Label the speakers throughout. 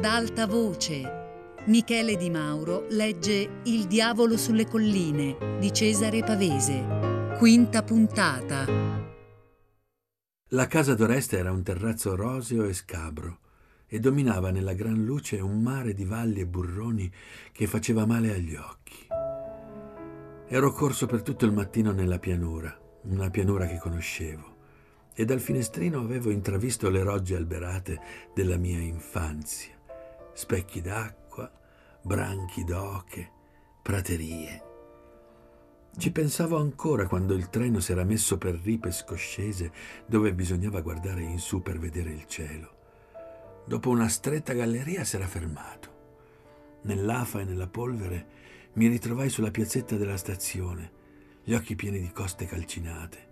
Speaker 1: ad alta voce. Michele Di Mauro legge Il diavolo sulle colline di Cesare Pavese. Quinta puntata.
Speaker 2: La casa d'Oreste era un terrazzo roseo e scabro e dominava nella gran luce un mare di valli e burroni che faceva male agli occhi. Ero corso per tutto il mattino nella pianura, una pianura che conoscevo, e dal finestrino avevo intravisto le rogge alberate della mia infanzia, specchi d'acqua, branchi d'oche, praterie. Ci pensavo ancora quando il treno si era messo per ripe scoscese dove bisognava guardare in su per vedere il cielo. Dopo una stretta galleria si era fermato. Nell'afa e nella polvere mi ritrovai sulla piazzetta della stazione, gli occhi pieni di coste calcinate.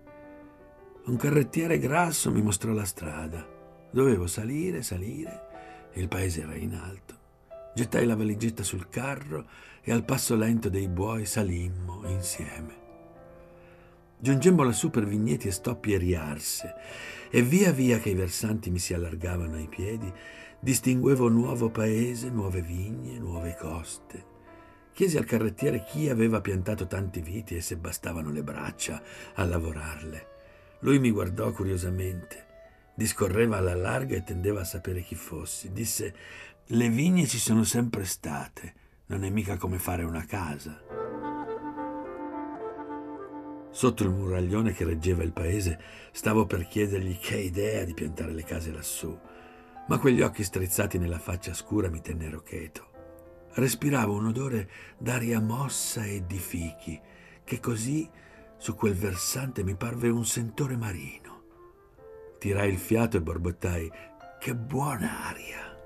Speaker 2: Un carrettiere grasso mi mostrò la strada. Dovevo salire, salire, il paese era in alto. Gettai la valigetta sul carro e al passo lento dei buoi salimmo insieme. Giungemmo lassù per vigneti e stoppie riarse e via via che i versanti mi si allargavano ai piedi, distinguevo nuovo paese, nuove vigne, nuove coste. Chiesi al carrettiere chi aveva piantato tanti viti e se bastavano le braccia a lavorarle. Lui mi guardò curiosamente, discorreva alla larga e tendeva a sapere chi fossi. Disse, le vigne ci sono sempre state, non è mica come fare una casa. Sotto il muraglione che reggeva il paese stavo per chiedergli che idea di piantare le case lassù, ma quegli occhi strizzati nella faccia scura mi tennero cheto. Respiravo un odore d'aria mossa e di fichi, che così su quel versante mi parve un sentore marino. Tirai il fiato e borbottai: Che buona aria!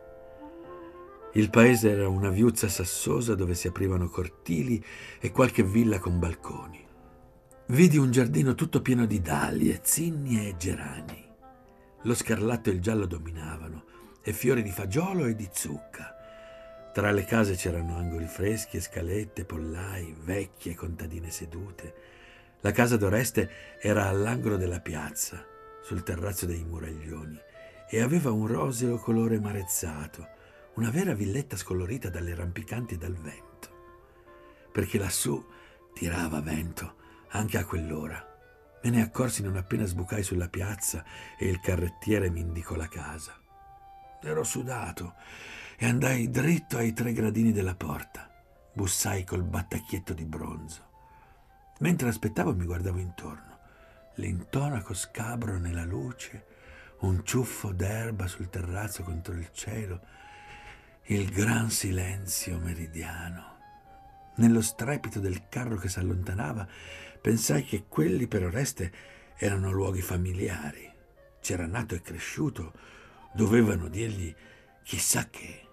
Speaker 2: Il paese era una viuzza sassosa dove si aprivano cortili e qualche villa con balconi. Vidi un giardino tutto pieno di dalie, zinnie e gerani. Lo scarlatto e il giallo dominavano, e fiori di fagiolo e di zucca. Tra le case c'erano angoli freschi scalette, pollai, vecchie contadine sedute. La casa d'Oreste era all'angolo della piazza, sul terrazzo dei muraglioni, e aveva un roseo colore marezzato, una vera villetta scolorita dalle rampicanti e dal vento. Perché lassù tirava vento anche a quell'ora. Me ne accorsi non appena sbucai sulla piazza e il carrettiere mi indicò la casa. Ero sudato e andai dritto ai tre gradini della porta. Bussai col battacchietto di bronzo. Mentre aspettavo mi guardavo intorno. L'intonaco scabro nella luce, un ciuffo d'erba sul terrazzo contro il cielo, il gran silenzio meridiano. Nello strepito del carro che s'allontanava, pensai che quelli per Oreste erano luoghi familiari. C'era nato e cresciuto, dovevano dirgli chissà che.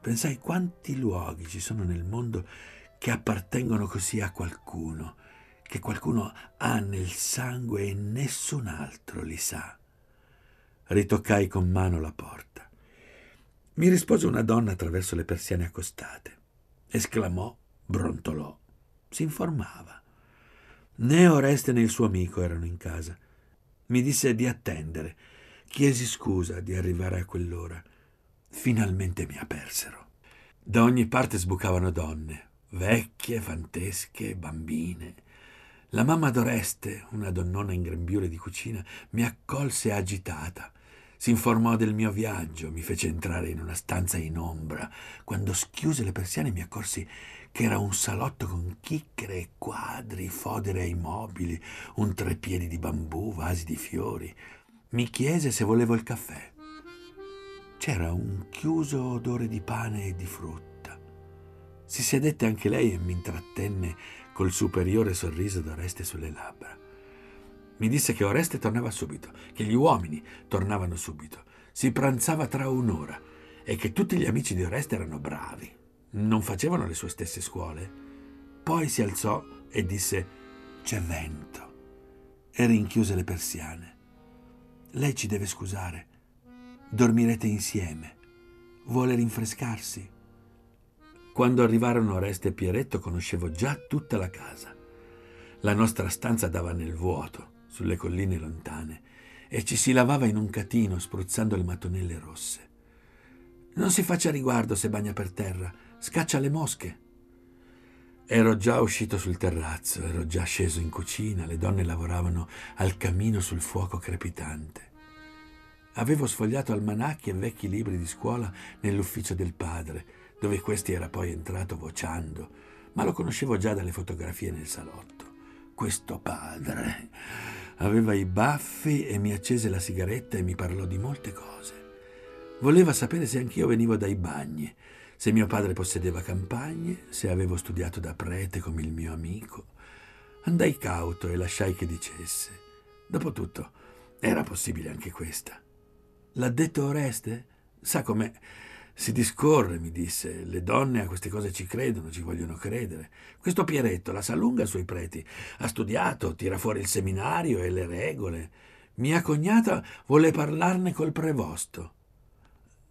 Speaker 2: Pensai quanti luoghi ci sono nel mondo che appartengono così a qualcuno, che qualcuno ha nel sangue e nessun altro li sa. Ritoccai con mano la porta. Mi rispose una donna attraverso le persiane accostate. Esclamò, brontolò, si informava. Né Oreste né il suo amico erano in casa. Mi disse di attendere. Chiesi scusa di arrivare a quell'ora. Finalmente mi apersero. Da ogni parte sbucavano donne, vecchie, fantesche, bambine. La mamma d'Oreste, una donnona in grembiule di cucina, mi accolse agitata. Si informò del mio viaggio, mi fece entrare in una stanza in ombra. Quando schiuse le persiane mi accorsi che era un salotto con chicchere e quadri, fodere ai mobili, un trepiedi di bambù, vasi di fiori. Mi chiese se volevo il caffè. C'era un chiuso odore di pane e di frutta. Si sedette anche lei e mi intrattenne col superiore sorriso d'Oreste sulle labbra. Mi disse che Oreste tornava subito, che gli uomini tornavano subito. Si pranzava tra un'ora e che tutti gli amici di Oreste erano bravi. Non facevano le sue stesse scuole. Poi si alzò e disse: C'è vento. E rinchiuse le persiane. Lei ci deve scusare. Dormirete insieme. Vuole rinfrescarsi? Quando arrivarono Oreste e Pieretto conoscevo già tutta la casa. La nostra stanza dava nel vuoto, sulle colline lontane, e ci si lavava in un catino spruzzando le mattonelle rosse. Non si faccia riguardo se bagna per terra, scaccia le mosche. Ero già uscito sul terrazzo, ero già sceso in cucina, le donne lavoravano al camino sul fuoco crepitante. Avevo sfogliato almanacchi e vecchi libri di scuola nell'ufficio del padre, dove questi era poi entrato vociando, ma lo conoscevo già dalle fotografie nel salotto. Questo padre aveva i baffi e mi accese la sigaretta e mi parlò di molte cose. Voleva sapere se anch'io venivo dai bagni, se mio padre possedeva campagne, se avevo studiato da prete come il mio amico. Andai cauto e lasciai che dicesse. Dopotutto, era possibile anche questa. L'ha detto Oreste? Sa come si discorre, mi disse. Le donne a queste cose ci credono, ci vogliono credere. Questo Pieretto la sa lunga sui preti. Ha studiato, tira fuori il seminario e le regole. Mia cognata vuole parlarne col prevosto.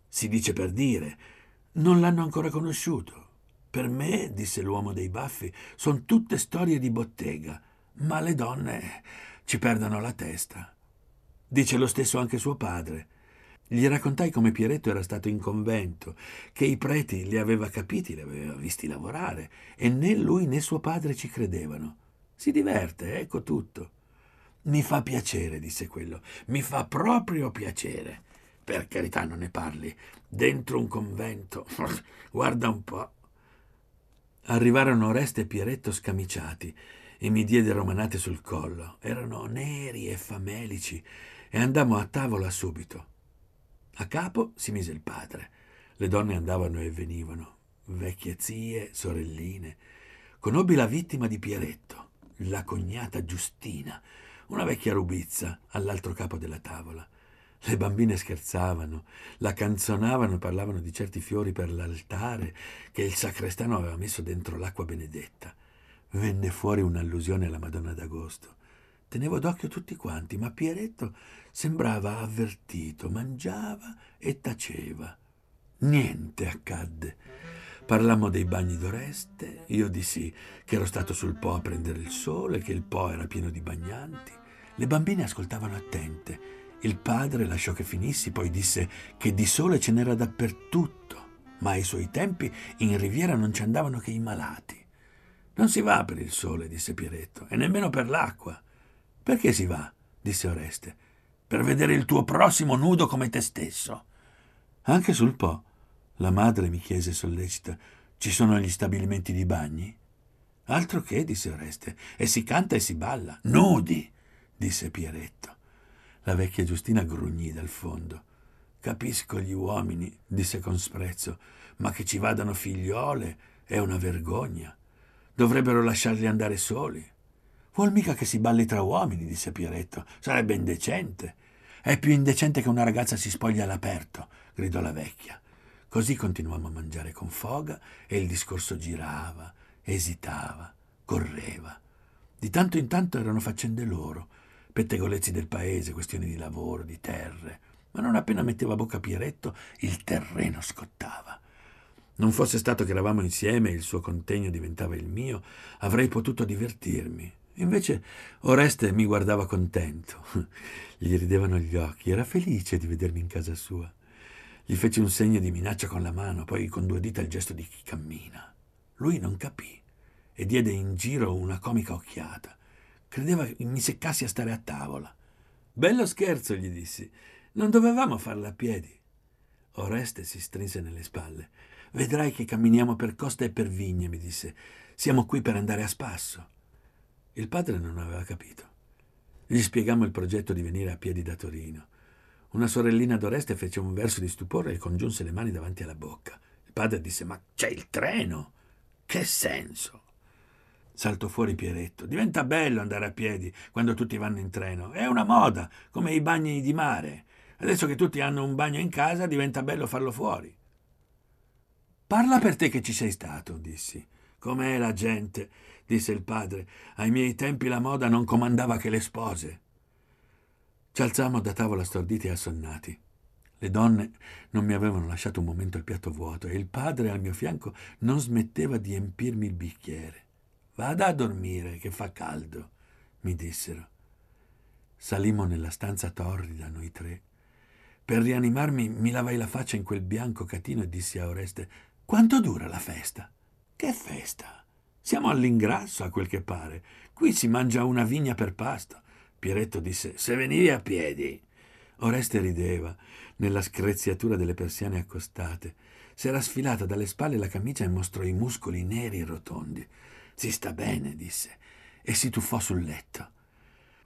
Speaker 2: Si dice per dire. Non l'hanno ancora conosciuto. Per me, disse l'uomo dei baffi, sono tutte storie di bottega, ma le donne ci perdono la testa. Dice lo stesso anche suo padre. Gli raccontai come Pieretto era stato in convento, che i preti li aveva capiti, li aveva visti lavorare, e né lui né suo padre ci credevano. Si diverte, ecco tutto. Mi fa piacere, disse quello, mi fa proprio piacere. Per carità non ne parli. Dentro un convento. Guarda un po'. Arrivarono Oreste e Pieretto scamiciati e mi diedero manate sul collo. Erano neri e famelici e andammo a tavola subito. A capo si mise il padre. Le donne andavano e venivano, vecchie zie, sorelline. Conobbi la vittima di Pieretto, la cognata Giustina, una vecchia rubizza all'altro capo della tavola. Le bambine scherzavano, la canzonavano, parlavano di certi fiori per l'altare che il sacrestano aveva messo dentro l'acqua benedetta. Venne fuori un'allusione alla Madonna d'Agosto. Tenevo d'occhio tutti quanti, ma Pieretto sembrava avvertito, mangiava e taceva. Niente accadde. Parlammo dei bagni d'Oreste, io dissi che ero stato sul Po a prendere il sole, che il Po era pieno di bagnanti. Le bambine ascoltavano attente. Il padre lasciò che finissi, poi disse che di sole ce n'era dappertutto, ma ai suoi tempi in riviera non ci andavano che i malati. Non si va per il sole, disse Pieretto, e nemmeno per l'acqua. Perché si va? disse Oreste. Per vedere il tuo prossimo nudo come te stesso. Anche sul Po. La madre mi chiese sollecita. Ci sono gli stabilimenti di bagni? Altro che, disse Oreste, e si canta e si balla. Nudi, disse Pieretto. La vecchia Giustina grugnì dal fondo. Capisco gli uomini, disse con sprezzo, ma che ci vadano figliole è una vergogna. Dovrebbero lasciarli andare soli. Vuol mica che si balli tra uomini, disse Pieretto. Sarebbe indecente. È più indecente che una ragazza si spoglia all'aperto, gridò la vecchia. Così continuammo a mangiare con foga e il discorso girava, esitava, correva. Di tanto in tanto erano faccende loro, pettegolezzi del paese, questioni di lavoro, di terre. Ma non appena metteva a bocca Pieretto, il terreno scottava. Non fosse stato che eravamo insieme e il suo contegno diventava il mio, avrei potuto divertirmi, Invece Oreste mi guardava contento. Gli ridevano gli occhi, era felice di vedermi in casa sua. Gli fece un segno di minaccia con la mano, poi con due dita il gesto di chi cammina. Lui non capì e diede in giro una comica occhiata. Credeva che mi seccassi a stare a tavola. Bello scherzo, gli dissi. Non dovevamo farla a piedi. Oreste si strinse nelle spalle. Vedrai che camminiamo per costa e per vigne, mi disse. Siamo qui per andare a spasso. Il padre non aveva capito. Gli spiegammo il progetto di venire a piedi da Torino. Una sorellina d'Oreste fece un verso di stupore e congiunse le mani davanti alla bocca. Il padre disse: Ma c'è il treno! Che senso? Saltò fuori Pieretto. Diventa bello andare a piedi quando tutti vanno in treno. È una moda, come i bagni di mare. Adesso che tutti hanno un bagno in casa, diventa bello farlo fuori. Parla per te che ci sei stato, dissi. Com'è la gente? Disse il padre. Ai miei tempi la moda non comandava che le spose. Ci alzammo da tavola storditi e assonnati. Le donne non mi avevano lasciato un momento il piatto vuoto e il padre al mio fianco non smetteva di empirmi il bicchiere. Vada a dormire, che fa caldo, mi dissero. Salimmo nella stanza torrida noi tre. Per rianimarmi mi lavai la faccia in quel bianco catino e dissi a Oreste Quanto dura la festa? Che festa? Siamo all'ingrasso, a quel che pare. Qui si mangia una vigna per pasto. Pieretto disse Se venivi a piedi. Oreste rideva, nella screziatura delle persiane accostate. S'era sfilata dalle spalle la camicia e mostrò i muscoli neri e rotondi. Si sta bene, disse, e si tuffò sul letto.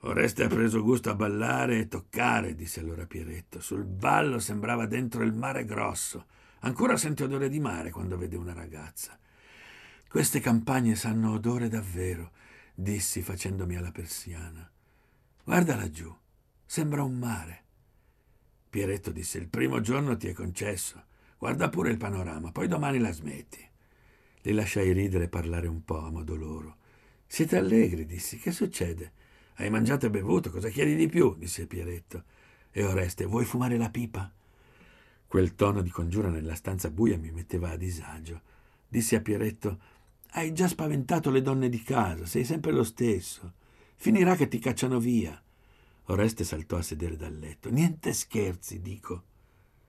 Speaker 2: Oreste ha preso gusto a ballare e toccare, disse allora Pieretto. Sul ballo sembrava dentro il mare grosso. Ancora sente odore di mare quando vede una ragazza. Queste campagne sanno odore davvero, dissi facendomi alla persiana. Guarda laggiù, sembra un mare. Pieretto disse: Il primo giorno ti è concesso. Guarda pure il panorama, poi domani la smetti. Li lasciai ridere e parlare un po' a modo loro. Siete allegri, dissi. Che succede? Hai mangiato e bevuto, cosa chiedi di più? disse Pieretto. E Oreste, vuoi fumare la pipa? Quel tono di congiura nella stanza buia mi metteva a disagio. Dissi a Pieretto: Hai già spaventato le donne di casa, sei sempre lo stesso. Finirà che ti cacciano via. Oreste saltò a sedere dal letto. Niente scherzi, dico.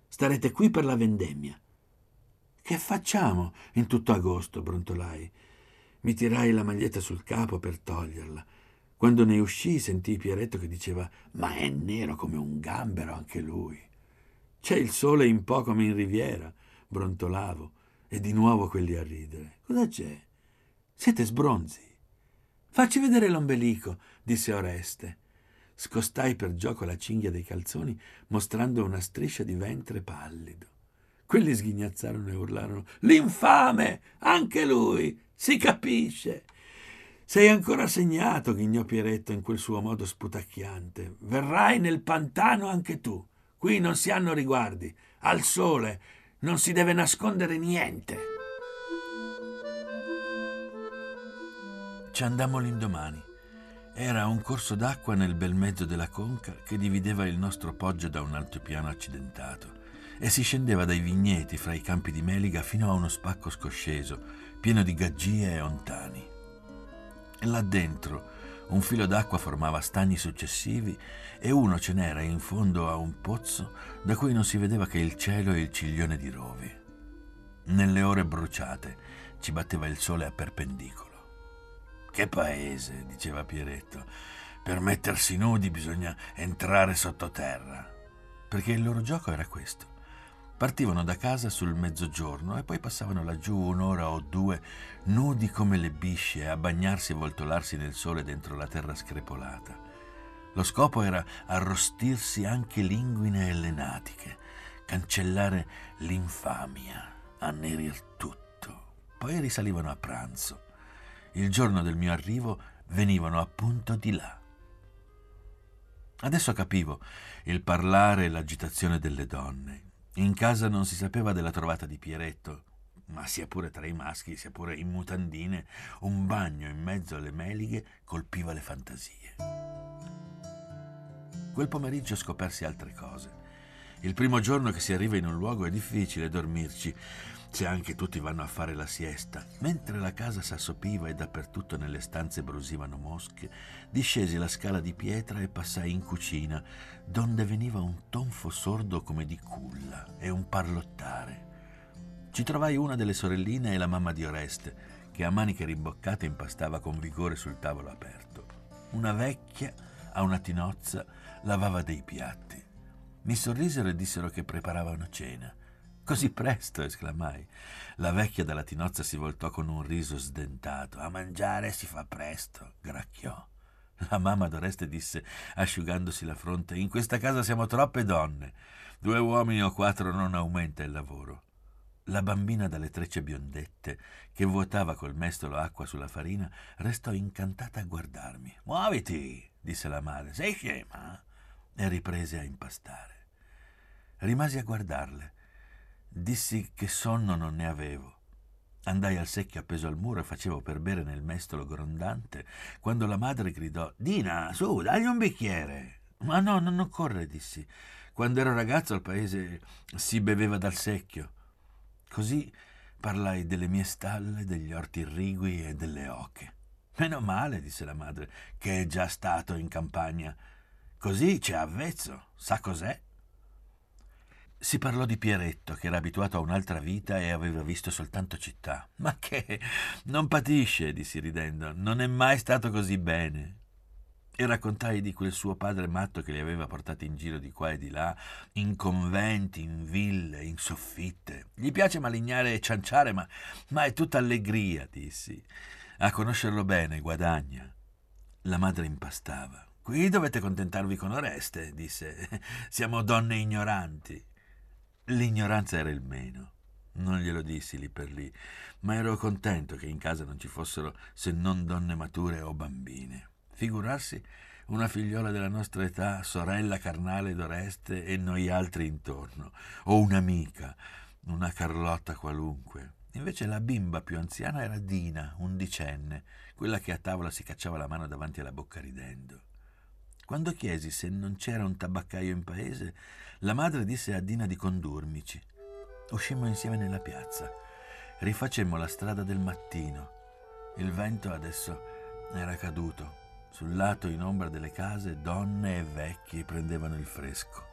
Speaker 2: Starete qui per la vendemmia. Che facciamo in tutto agosto? brontolai. Mi tirai la maglietta sul capo per toglierla. Quando ne uscii sentii Pieretto che diceva Ma è nero come un gambero anche lui. C'è il sole in po' come in riviera, brontolavo, e di nuovo quelli a ridere. Cosa c'è? Siete sbronzi. Facci vedere l'ombelico, disse Oreste. Scostai per gioco la cinghia dei calzoni, mostrando una striscia di ventre pallido. Quelli sghignazzarono e urlarono: L'infame! Anche lui! Si capisce! Sei ancora segnato, ghignò Pieretto in quel suo modo sputacchiante. Verrai nel pantano anche tu. Qui non si hanno riguardi. Al sole non si deve nascondere niente. Ci andammo l'indomani. Era un corso d'acqua nel bel mezzo della conca che divideva il nostro poggio da un altopiano accidentato e si scendeva dai vigneti fra i campi di meliga fino a uno spacco scosceso, pieno di gaggie e ontani. Là dentro un filo d'acqua formava stagni successivi e uno ce n'era in fondo a un pozzo da cui non si vedeva che il cielo e il ciglione di rovi. Nelle ore bruciate ci batteva il sole a perpendicolo. Che paese, diceva Pieretto. Per mettersi nudi bisogna entrare sottoterra. Perché il loro gioco era questo. Partivano da casa sul mezzogiorno e poi passavano laggiù un'ora o due nudi come le bisce a bagnarsi e voltolarsi nel sole dentro la terra screpolata. Lo scopo era arrostirsi anche linguine e lenatiche, cancellare l'infamia, annerir tutto. Poi risalivano a pranzo il giorno del mio arrivo venivano appunto di là. Adesso capivo il parlare e l'agitazione delle donne. In casa non si sapeva della trovata di Pieretto, ma sia pure tra i maschi, sia pure in mutandine, un bagno in mezzo alle melighe colpiva le fantasie. Quel pomeriggio scopersi altre cose. Il primo giorno che si arriva in un luogo è difficile dormirci, se anche tutti vanno a fare la siesta. Mentre la casa s'assopiva e dappertutto nelle stanze brusivano mosche, discesi la scala di pietra e passai in cucina, donde veniva un tonfo sordo come di culla e un parlottare. Ci trovai una delle sorelline e la mamma di Oreste, che a maniche rimboccate impastava con vigore sul tavolo aperto. Una vecchia, a una tinozza, lavava dei piatti. Mi sorrisero e dissero che preparavano cena. Così presto, esclamai. La vecchia dalla tinozza si voltò con un riso sdentato. A mangiare si fa presto, gracchiò. La mamma d'Oreste disse, asciugandosi la fronte, in questa casa siamo troppe donne. Due uomini o quattro non aumenta il lavoro. La bambina dalle trecce biondette, che vuotava col mestolo acqua sulla farina, restò incantata a guardarmi. Muoviti, disse la madre, sei scema? E riprese a impastare. Rimasi a guardarle. Dissi che sonno non ne avevo. Andai al secchio appeso al muro e facevo per bere nel mestolo grondante, quando la madre gridò Dina, su, dagli un bicchiere. Ma no, non occorre, dissi. Quando ero ragazzo al paese si beveva dal secchio. Così parlai delle mie stalle, degli orti irrigui e delle oche. Meno male, disse la madre, che è già stato in campagna. Così c'è avvezzo, sa cos'è. Si parlò di Pieretto, che era abituato a un'altra vita e aveva visto soltanto città. Ma che? Non patisce, dissi ridendo, non è mai stato così bene. E raccontai di quel suo padre matto che li aveva portati in giro di qua e di là, in conventi, in ville, in soffitte. Gli piace malignare e cianciare, ma, ma è tutta allegria, dissi. A conoscerlo bene guadagna. La madre impastava. Qui dovete contentarvi con Oreste, disse. Siamo donne ignoranti. L'ignoranza era il meno. Non glielo dissi lì per lì, ma ero contento che in casa non ci fossero se non donne mature o bambine. Figurarsi una figliola della nostra età, sorella carnale d'Oreste e noi altri intorno, o un'amica, una Carlotta qualunque. Invece la bimba più anziana era Dina, undicenne, quella che a tavola si cacciava la mano davanti alla bocca ridendo. Quando chiesi se non c'era un tabaccaio in paese, la madre disse a Dina di condurmici. Uscimmo insieme nella piazza. Rifacemmo la strada del mattino. Il vento adesso era caduto sul lato in ombra delle case donne e vecchi prendevano il fresco.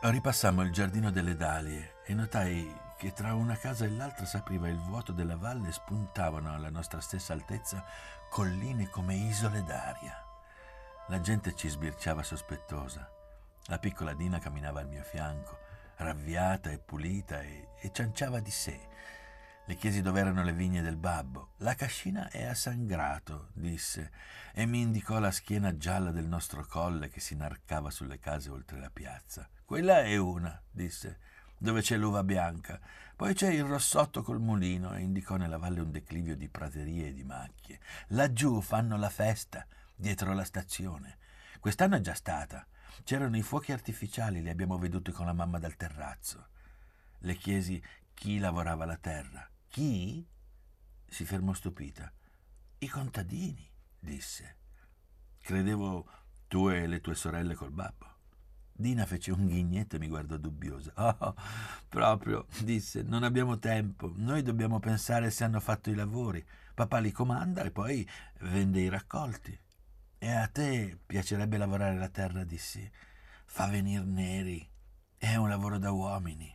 Speaker 2: Ripassammo il giardino delle dalie e notai che tra una casa e l'altra s'apriva il vuoto della valle e spuntavano alla nostra stessa altezza colline come isole d'aria. La gente ci sbirciava sospettosa. La piccola Dina camminava al mio fianco, ravviata e pulita, e, e cianciava di sé le chiesi dove erano le vigne del babbo. La cascina è a San Grato, disse, e mi indicò la schiena gialla del nostro colle che si inarcava sulle case oltre la piazza. Quella è una, disse, dove c'è l'uva bianca. Poi c'è il rossotto col mulino e indicò nella valle un declivio di praterie e di macchie. Laggiù fanno la festa, dietro la stazione. Quest'anno è già stata. C'erano i fuochi artificiali, li abbiamo veduti con la mamma dal terrazzo. Le chiesi chi lavorava la terra. Chi? si fermò stupita. I contadini, disse. Credevo tu e le tue sorelle col babbo. Dina fece un ghignetto e mi guardò dubbiosa. Oh, proprio, disse, non abbiamo tempo. Noi dobbiamo pensare se hanno fatto i lavori. Papà li comanda e poi vende i raccolti. E a te piacerebbe lavorare la terra, dissi. Fa venir neri. È un lavoro da uomini.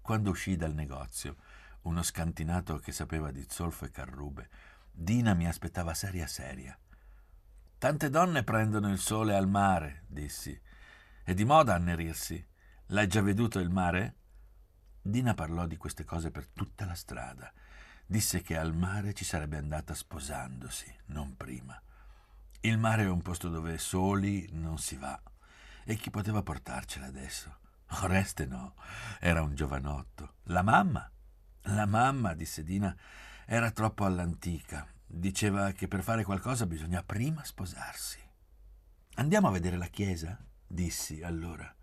Speaker 2: Quando uscì dal negozio, uno scantinato che sapeva di zolfo e carrube. Dina mi aspettava seria seria. Tante donne prendono il sole al mare, dissi. È di moda annerirsi. L'hai già veduto il mare? Dina parlò di queste cose per tutta la strada. Disse che al mare ci sarebbe andata sposandosi, non prima. Il mare è un posto dove soli non si va. E chi poteva portarcela adesso? Oreste no, era un giovanotto. La mamma la mamma, disse Dina, era troppo all'antica. Diceva che per fare qualcosa bisogna prima sposarsi. Andiamo a vedere la chiesa? dissi allora.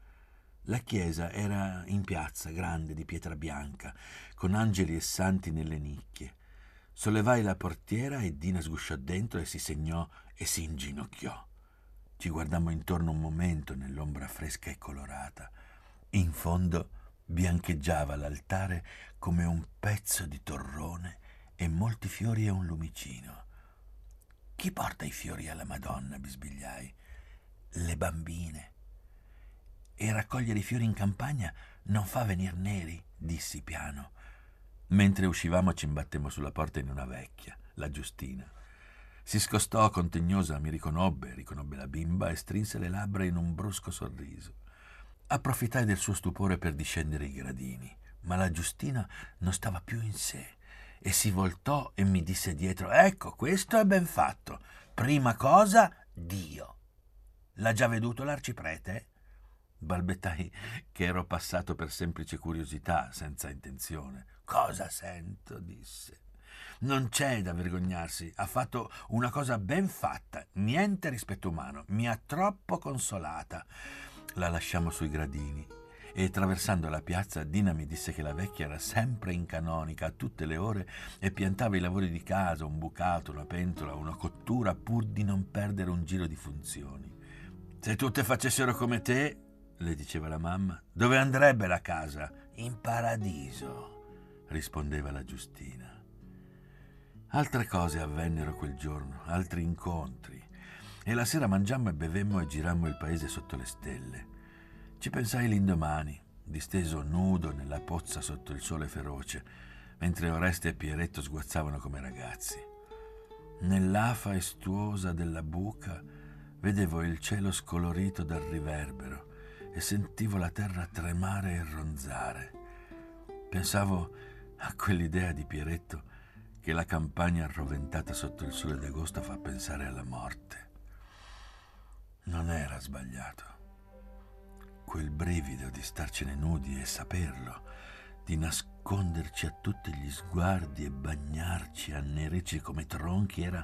Speaker 2: La chiesa era in piazza, grande, di pietra bianca, con angeli e santi nelle nicchie. Sollevai la portiera e Dina sgusciò dentro e si segnò e si inginocchiò. Ci guardammo intorno un momento nell'ombra fresca e colorata. In fondo biancheggiava l'altare come un pezzo di torrone e molti fiori e un lumicino. Chi porta i fiori alla Madonna? bisbigliai. Le bambine. E raccogliere i fiori in campagna non fa venir neri, dissi piano. Mentre uscivamo ci imbattemmo sulla porta in una vecchia, la Giustina. Si scostò contegnosa, mi riconobbe, riconobbe la bimba e strinse le labbra in un brusco sorriso. Approfittai del suo stupore per discendere i gradini, ma la Giustina non stava più in sé e si voltò e mi disse dietro: Ecco, questo è ben fatto. Prima cosa, Dio. L'ha già veduto l'arciprete? Balbettai che ero passato per semplice curiosità, senza intenzione. Cosa sento? disse. Non c'è da vergognarsi, ha fatto una cosa ben fatta, niente rispetto umano, mi ha troppo consolata la lasciamo sui gradini e attraversando la piazza Dina mi disse che la vecchia era sempre in canonica a tutte le ore e piantava i lavori di casa, un bucato, una pentola, una cottura pur di non perdere un giro di funzioni. Se tutte facessero come te, le diceva la mamma, dove andrebbe la casa? In paradiso, rispondeva la Giustina. Altre cose avvennero quel giorno, altri incontri e la sera mangiammo e bevemmo e girammo il paese sotto le stelle. Ci pensai l'indomani. disteso nudo nella pozza sotto il sole feroce, mentre Oreste e Pieretto sguazzavano come ragazzi. Nell'afa estuosa della buca vedevo il cielo scolorito dal riverbero e sentivo la terra tremare e ronzare. Pensavo a quell'idea di Pieretto che la campagna arroventata sotto il sole d'agosto fa pensare alla morte. Non era sbagliato. Quel brivido di starcene nudi e saperlo, di nasconderci a tutti gli sguardi e bagnarci annereci come tronchi era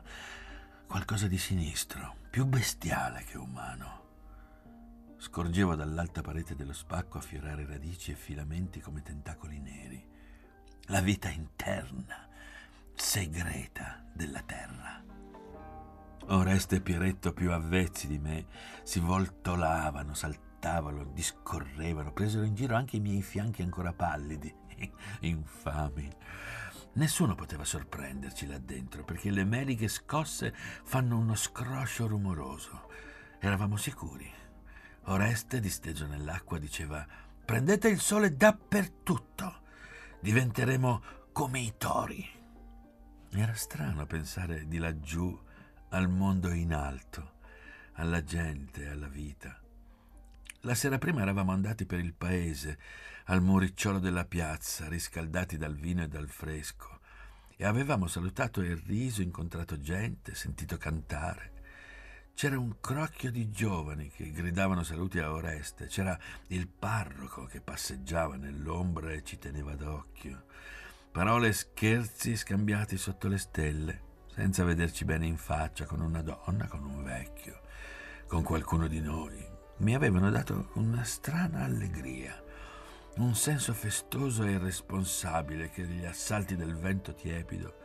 Speaker 2: qualcosa di sinistro, più bestiale che umano. Scorgevo dall'alta parete dello spacco affiorare radici e filamenti come tentacoli neri. La vita interna, segreta della terra. Oreste e Pieretto, più avvezzi di me, si voltolavano, saltavano, discorrevano, presero in giro anche i miei fianchi ancora pallidi. Infami. Nessuno poteva sorprenderci là dentro, perché le meliche scosse fanno uno scroscio rumoroso. Eravamo sicuri. Oreste, disteso nell'acqua, diceva «Prendete il sole dappertutto. Diventeremo come i tori». Era strano pensare di laggiù al mondo in alto, alla gente, alla vita. La sera prima eravamo andati per il paese, al muricciolo della piazza, riscaldati dal vino e dal fresco, e avevamo salutato e riso, incontrato gente, sentito cantare. C'era un crocchio di giovani che gridavano saluti a Oreste, c'era il parroco che passeggiava nell'ombra e ci teneva d'occhio. Parole e scherzi scambiati sotto le stelle senza vederci bene in faccia con una donna, con un vecchio, con qualcuno di noi, mi avevano dato una strana allegria, un senso festoso e irresponsabile che gli assalti del vento tiepido,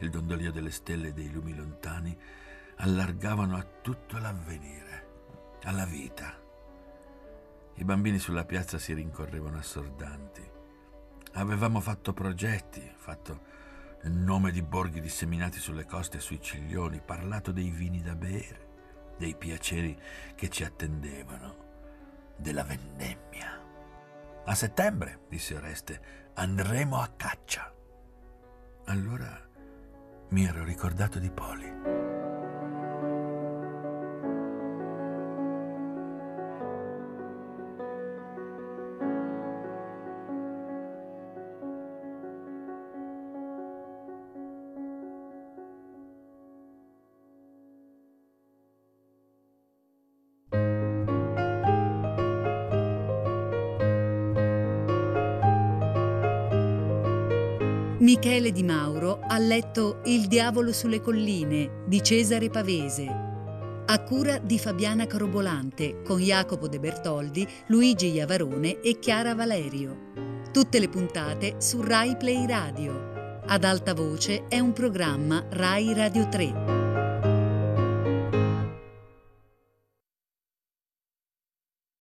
Speaker 2: il dondolio delle stelle e dei lumi lontani allargavano a tutto l'avvenire, alla vita. I bambini sulla piazza si rincorrevano assordanti. Avevamo fatto progetti, fatto nel nome di borghi disseminati sulle coste e sui ciglioni, parlato dei vini da bere, dei piaceri che ci attendevano, della vendemmia. A settembre, disse Oreste, andremo a caccia. Allora mi ero ricordato di Poli.
Speaker 1: Michele Di Mauro ha letto Il diavolo sulle colline di Cesare Pavese, a cura di Fabiana Carobolante con Jacopo De Bertoldi, Luigi Iavarone e Chiara Valerio. Tutte le puntate su Rai Play Radio. Ad alta voce è un programma Rai Radio 3.